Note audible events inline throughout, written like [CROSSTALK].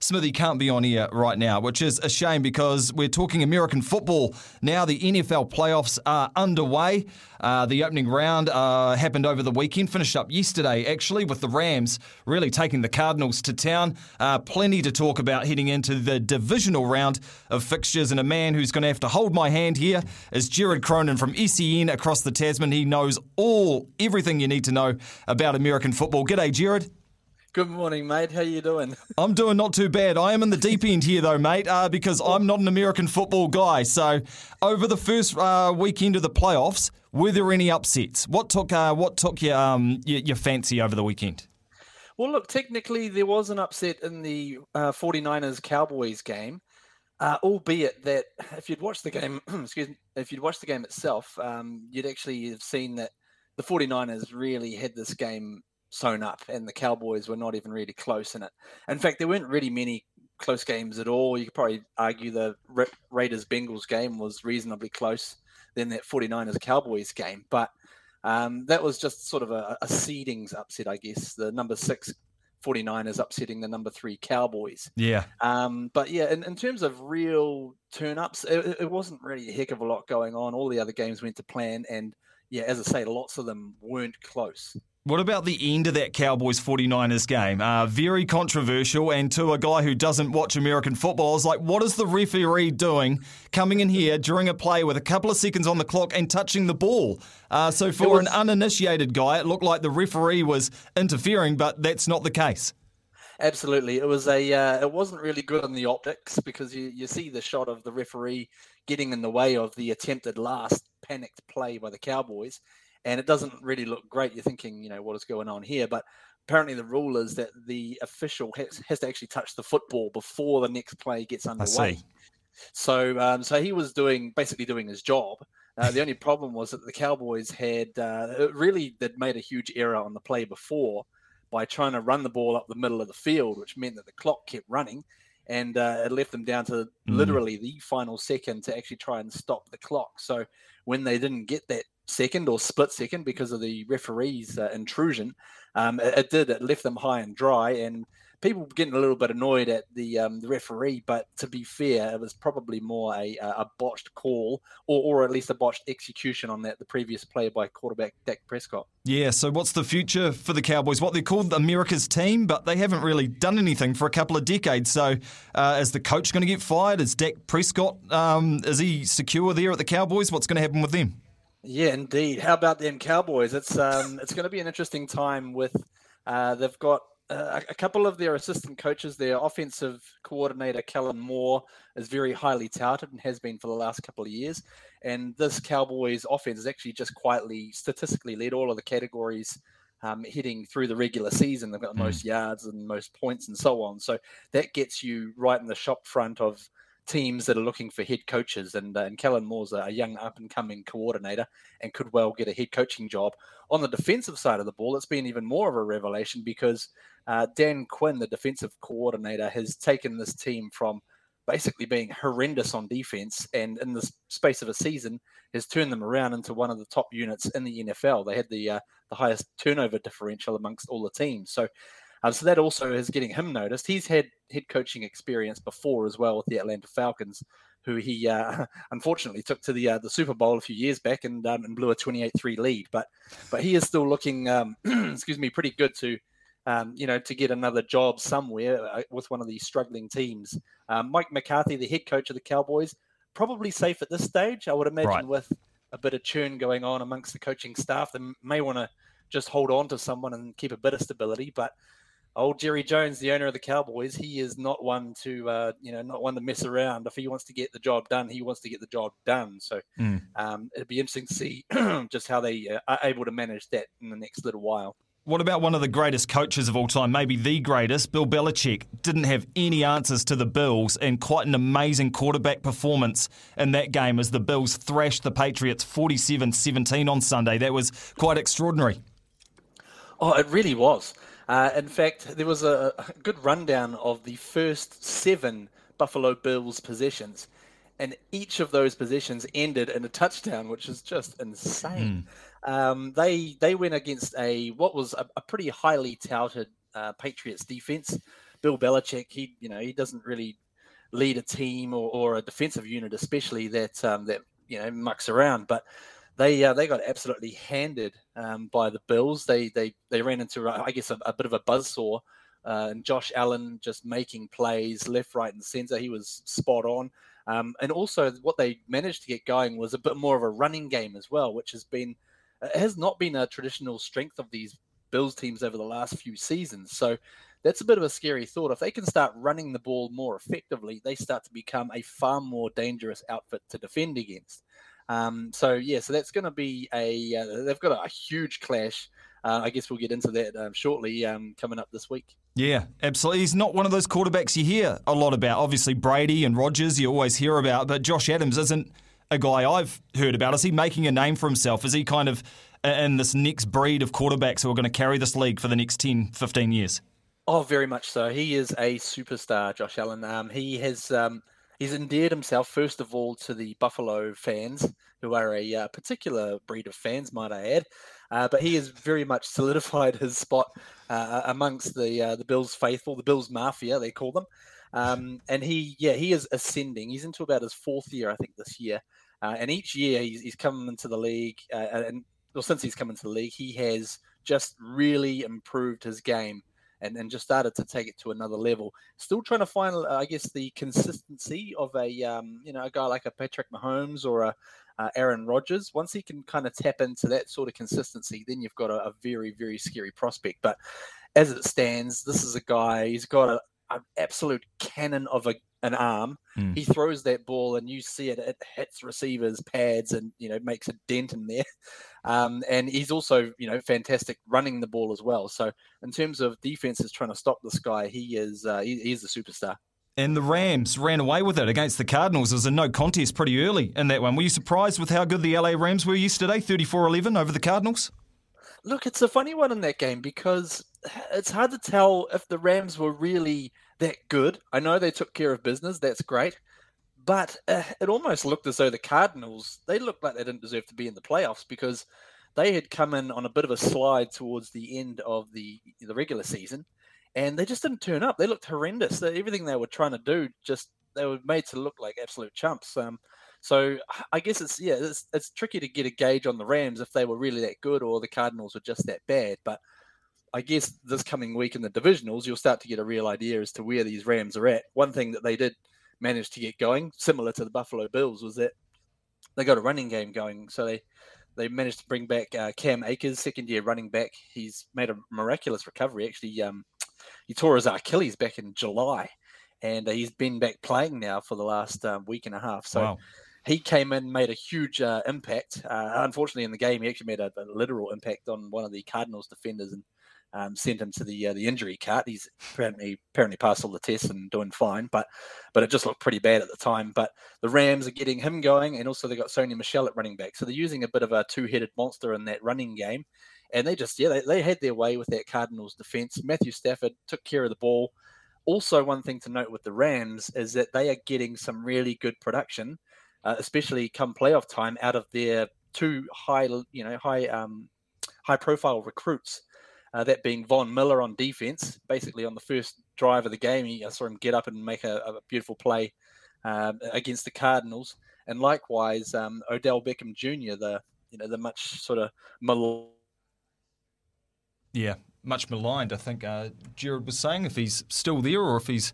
Smithy can't be on here right now, which is a shame because we're talking American football. Now the NFL playoffs are underway. Uh, the opening round uh, happened over the weekend, finished up yesterday actually, with the Rams really taking the Cardinals to town. Uh, plenty to talk about heading into the divisional round of fixtures, and a man who's going to have to hold my hand here is Jared Cronin from SEN across the Tasman. He knows all, everything you need to know about American football. G'day, Jared. Good morning, mate. How you doing? [LAUGHS] I'm doing not too bad. I am in the deep end here, though, mate, uh, because I'm not an American football guy. So, over the first uh, weekend of the playoffs, were there any upsets? What took uh, what took your, um, your, your fancy over the weekend? Well, look, technically there was an upset in the uh, 49ers Cowboys game, uh, albeit that if you'd watched the game, [CLEARS THROAT] excuse me, if you'd watched the game itself, um, you'd actually have seen that the 49ers really had this game sewn up, and the Cowboys were not even really close in it. In fact, there weren't really many close games at all. You could probably argue the Ra- Raiders Bengals game was reasonably close than that 49ers Cowboys game, but um, that was just sort of a, a seedings upset, I guess. The number six 49ers upsetting the number three Cowboys. Yeah. Um, but yeah, in, in terms of real turn ups, it, it wasn't really a heck of a lot going on. All the other games went to plan, and yeah, as I say, lots of them weren't close. What about the end of that Cowboys 49ers game? Uh, very controversial, and to a guy who doesn't watch American football, I was like, what is the referee doing coming in here during a play with a couple of seconds on the clock and touching the ball? Uh, so, for was, an uninitiated guy, it looked like the referee was interfering, but that's not the case. Absolutely, it was a. Uh, it wasn't really good on the optics because you, you see the shot of the referee getting in the way of the attempted last panicked play by the Cowboys, and it doesn't really look great. You're thinking, you know, what is going on here? But apparently, the rule is that the official has, has to actually touch the football before the next play gets underway. So, um, so he was doing basically doing his job. Uh, the only problem was that the Cowboys had uh, really that made a huge error on the play before by trying to run the ball up the middle of the field, which meant that the clock kept running, and uh, it left them down to mm. literally the final second to actually try and stop the clock. So when they didn't get that second or split second because of the referee's uh, intrusion. Um, it, it, did. It left them high and dry, and people were getting a little bit annoyed at the um, the referee. But to be fair, it was probably more a, a botched call, or, or at least a botched execution on that the previous play by quarterback Dak Prescott. Yeah. So what's the future for the Cowboys? What they're called America's team, but they haven't really done anything for a couple of decades. So uh, is the coach going to get fired? Is Dak Prescott um, is he secure there at the Cowboys? What's going to happen with them? Yeah, indeed. How about them Cowboys? It's um, it's going to be an interesting time with uh, they've got uh, a couple of their assistant coaches. Their offensive coordinator Kellen Moore is very highly touted and has been for the last couple of years. And this Cowboys offense is actually just quietly, statistically led all of the categories um, heading through the regular season. They've got the mm. most yards and most points and so on. So that gets you right in the shop front of teams that are looking for head coaches, and uh, and Kellen Moore's a young up and coming coordinator and could well get a head coaching job. On the defensive side of the ball, it's been even more of a revelation because uh, Dan Quinn, the defensive coordinator, has taken this team from basically being horrendous on defense and in the space of a season has turned them around into one of the top units in the NFL. They had the uh, the highest turnover differential amongst all the teams. So um, so that also is getting him noticed. He's had head coaching experience before as well with the Atlanta Falcons, who he uh, [LAUGHS] unfortunately took to the uh, the Super Bowl a few years back and, um, and blew a 28-3 lead. But but he is still looking, um, [CLEARS THROAT] excuse me, pretty good to um, you know, to get another job somewhere uh, with one of these struggling teams. Um, Mike McCarthy, the head coach of the Cowboys, probably safe at this stage. I would imagine right. with a bit of churn going on amongst the coaching staff, they may want to just hold on to someone and keep a bit of stability. But old Jerry Jones, the owner of the Cowboys, he is not one to uh, you know not one to mess around. If he wants to get the job done, he wants to get the job done. So mm. um, it'd be interesting to see [CLEARS THROAT] just how they uh, are able to manage that in the next little while. What about one of the greatest coaches of all time, maybe the greatest, Bill Belichick? Didn't have any answers to the Bills and quite an amazing quarterback performance in that game as the Bills thrashed the Patriots 47 17 on Sunday. That was quite extraordinary. Oh, it really was. Uh, in fact, there was a, a good rundown of the first seven Buffalo Bills possessions and each of those possessions ended in a touchdown, which is just insane. Mm. Um, they they went against a what was a, a pretty highly touted uh, Patriots defense. Bill Belichick, he you know he doesn't really lead a team or, or a defensive unit, especially that um, that you know mucks around, but. They, uh, they got absolutely handed um, by the Bills. They they they ran into I guess a, a bit of a buzzsaw uh, and Josh Allen just making plays left, right, and center. He was spot on. Um, and also, what they managed to get going was a bit more of a running game as well, which has been has not been a traditional strength of these Bills teams over the last few seasons. So that's a bit of a scary thought. If they can start running the ball more effectively, they start to become a far more dangerous outfit to defend against. Um, so yeah, so that's going to be a uh, they've got a, a huge clash uh, I guess we'll get into that um, shortly um, coming up this week. Yeah, absolutely. He's not one of those quarterbacks you hear a lot about. Obviously, Brady and Rodgers you always hear about, but Josh Adams isn't a guy I've heard about. Is he making a name for himself? Is he kind of in this next breed of quarterbacks who are going to carry this league for the next 10, 15 years? Oh, very much so. He is a superstar, Josh Allen. Um, he has um, he's endeared himself first of all to the Buffalo fans, who are a uh, particular breed of fans, might I add. Uh, but he has very much [LAUGHS] solidified his spot uh, amongst the uh, the Bills faithful, the Bills mafia, they call them. Um, and he, yeah, he is ascending. He's into about his fourth year, I think, this year. Uh, and each year he's, he's come into the league, uh, and well, since he's come into the league, he has just really improved his game and, and just started to take it to another level. Still trying to find, I guess, the consistency of a um, you know a guy like a Patrick Mahomes or a uh, Aaron Rodgers. Once he can kind of tap into that sort of consistency, then you've got a, a very very scary prospect. But as it stands, this is a guy. He's got a, an absolute cannon of a an arm. Mm. He throws that ball, and you see it. It hits receivers' pads, and you know makes a dent in there. [LAUGHS] Um, and he's also, you know, fantastic running the ball as well. So in terms of defenses trying to stop this guy, he is uh, he, he is a superstar. And the Rams ran away with it against the Cardinals. It was a no contest pretty early in that one. Were you surprised with how good the LA Rams were yesterday, 34 11 over the Cardinals? Look, it's a funny one in that game because it's hard to tell if the Rams were really that good. I know they took care of business. That's great. But uh, it almost looked as though the Cardinals, they looked like they didn't deserve to be in the playoffs because they had come in on a bit of a slide towards the end of the, the regular season and they just didn't turn up. They looked horrendous. Everything they were trying to do, just they were made to look like absolute chumps. Um, so I guess it's yeah, it's, it's tricky to get a gauge on the Rams if they were really that good or the Cardinals were just that bad. But I guess this coming week in the divisionals, you'll start to get a real idea as to where these Rams are at. One thing that they did manage to get going, similar to the Buffalo Bills, was that they got a running game going. So they they managed to bring back uh, Cam Akers, second year running back. He's made a miraculous recovery. Actually, um, he tore his Achilles back in July, and uh, he's been back playing now for the last um, week and a half. So. Wow. He came in, made a huge uh, impact. Uh, unfortunately, in the game, he actually made a, a, literal impact on one of the Cardinals defenders, and um, sent him to the uh, the injury cart. He's apparently apparently passed all the tests and doing fine, but but it just looked pretty bad at the time. But the Rams are getting him going, and also they got Sony Michel at running back, so they're using a bit of a two headed monster in that running game. And they just yeah they, they had their way with that Cardinals defense. Matthew Stafford took care of the ball. Also, one thing to note with the Rams is that they are getting some really good production, uh, especially come playoff time, out of their two high you know high um, high profile recruits uh, that being Von Miller on defense. Basically, on the first drive of the game, I saw him get up and make a, a beautiful play um, against the Cardinals, and likewise um, Odell Beckham Jr., the you know the much sort of mal- yeah, much maligned. I think uh, Jared was saying if he's still there or if he's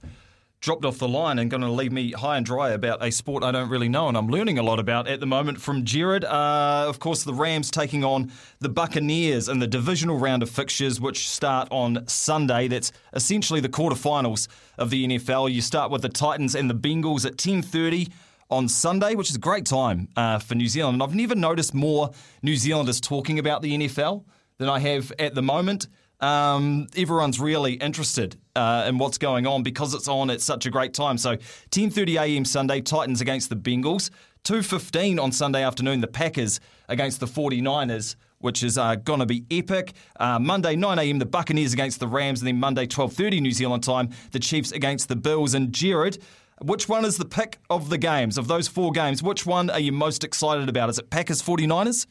dropped off the line and going to leave me high and dry about a sport I don't really know and I'm learning a lot about at the moment from Jared. Uh, of course, the Rams taking on the Buccaneers in the divisional round of fixtures, which start on Sunday. That's essentially the quarterfinals of the NFL. You start with the Titans and the Bengals at 10:30 on Sunday, which is a great time uh, for New Zealand. And I've never noticed more New Zealanders talking about the NFL than I have at the moment. Um, everyone's really interested uh, in what's going on because it's on at such a great time. So 10:30 a.m. Sunday, Titans against the Bengals. 2:15 on Sunday afternoon, the Packers against the 49ers which is uh, going to be epic. Uh, Monday, 9 a.m., the Buccaneers against the Rams, and then Monday, 12.30 New Zealand time, the Chiefs against the Bills. And Jared, which one is the pick of the games, of those four games? Which one are you most excited about? Is it Packers 49ers?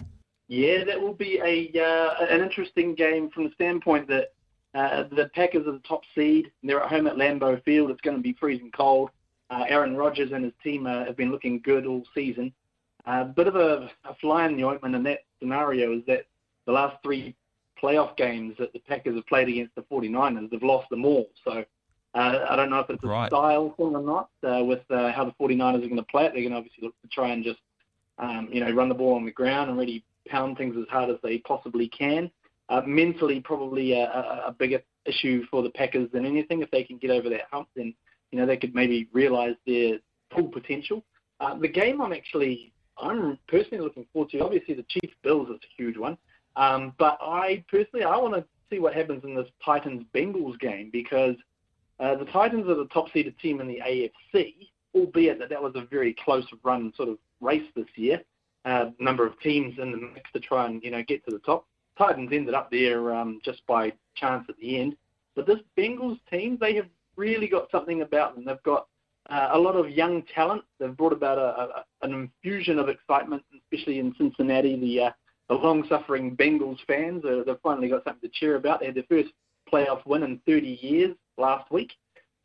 Yeah, that will be a uh, an interesting game from the standpoint that uh, the Packers are the top seed. And they're at home at Lambeau Field. It's going to be freezing cold. Uh, Aaron Rodgers and his team uh, have been looking good all season. A uh, bit of a, a fly in the ointment in that scenario is that the last three playoff games that the Packers have played against the 49ers, they've lost them all. So uh, I don't know if it's a right. style thing or not uh, with uh, how the 49ers are going to play it. They're going to obviously look to try and just, um, you know, run the ball on the ground and really pound things as hard as they possibly can. Uh, mentally, probably a, a, bigger issue for the Packers than anything. If they can get over that hump, then you know they could maybe realise their full potential. Uh, the game I'm actually, I'm personally looking forward to. Obviously, the Chiefs Bills is a huge one, um, but I personally I want to see what happens in this Titans Bengals game because uh, the Titans are the top seeded team in the AFC, albeit that that was a very close run sort of race this year uh, number of teams in the mix to try and you know get to the top. Titans ended up there um, just by chance at the end. But this Bengals team, they have really got something about them. They've got uh, a lot of young talent. They've brought about a, a, an infusion of excitement, especially in Cincinnati. The, uh, the long-suffering Bengals fans, uh, they've finally got something to cheer about. They had their first playoff win in 30 years last week.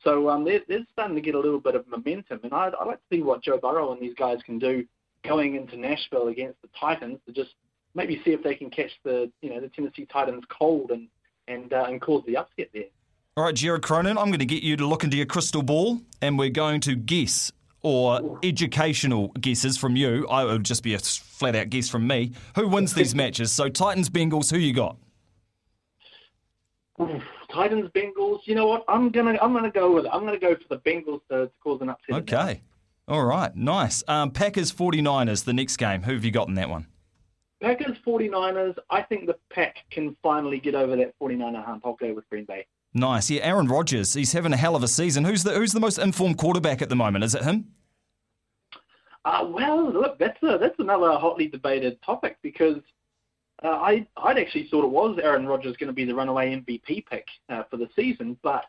So um, they're, they're starting to get a little bit of momentum. And I'd, I'd like to see what Joe Burrow and these guys can do going into Nashville against the Titans to just maybe see if they can catch the you know the Tennessee Titans cold and and uh, and cause the upset there. All right, Jared Cronin, I'm going to get you to look into your crystal ball, and we're going to guess or educational guesses from you. I would just be a flat out guess from me. Who wins these [LAUGHS] matches? So Titans, Bengals, who you got? Titans, Bengals. You know what? I'm gonna I'm gonna go with it. I'm gonna go for the Bengals to, to cause an upset. Okay. All right, nice. Um, Packers 49ers, the next game. Who have you got in that one? Packers 49ers, I think the Pack can finally get over that 49er hump. I'll go with Green Bay. Nice. Yeah, Aaron Rodgers, he's having a hell of a season. Who's the who's the most informed quarterback at the moment? Is it him? Uh, well, look, that's a, that's another hotly debated topic because uh, I I'd actually thought it was Aaron Rodgers going to be the runaway MVP pick uh, for the season, but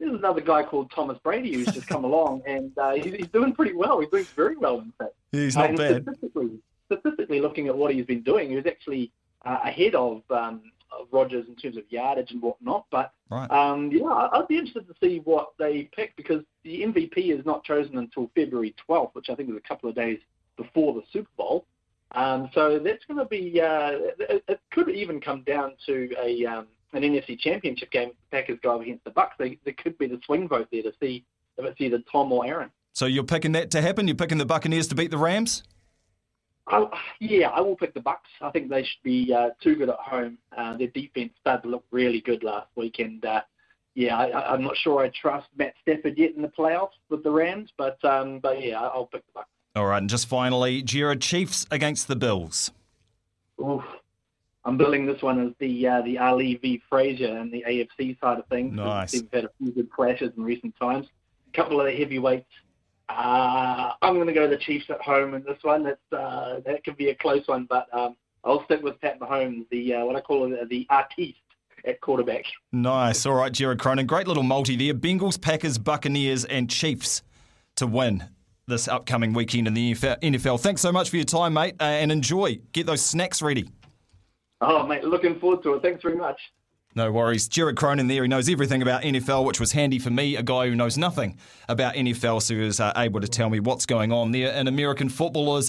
there's another guy called Thomas Brady who's just come along, and uh, he's, he's, doing pretty well. He's doing very well, in fact. He's not uh, bad. Statistically, statistically, looking at what he's been doing, he was actually uh, ahead of, um, of Rodgers in terms of yardage and whatnot. But right. um, yeah, I'd be interested to see what they pick because the MVP is not chosen until February 12th, which I think is a couple of days before the Super Bowl. Um, so that's going to be. Uh, it, it, could even come down to a um, an NFC Championship game, Packers go up against the Bucks, they, there could be the swing vote there to see if it's either Tom or Aaron. So you're picking that to happen? You're picking the Buccaneers to beat the Rams? I, yeah, I will pick the Bucks. I think they should be uh, too good at home. Uh, their defense started to look really good last week, and uh, yeah, I, I'm not sure I trust Matt Stafford yet in the playoffs with the Rams, but um, but yeah, I'll pick the Bucks. All right, and just finally, Jared Chiefs against the Bills. Oof, I'm billing this one as the uh, the Ali v Frazier and the AFC side of things. Nice. We've had a few good clashes in recent times. A couple of the heavyweights. Uh, I'm going to go the Chiefs at home in this one. That's uh, that could be a close one, but um, I'll stick with Pat Mahomes, the uh, what I call it, the artiste at quarterback. Nice. All right, Jared Cronin. Great little multi there. Bengals, Packers, Buccaneers, and Chiefs to win this upcoming weekend in the NFL. Thanks so much for your time, mate, uh, and enjoy. Get those snacks ready. Oh, mate, looking forward to it. Thanks very much. No worries. Jared Cronin there. He knows everything about NFL, which was handy for me, a guy who knows nothing about NFL, so he was uh, able to tell me what's going on there in American footballers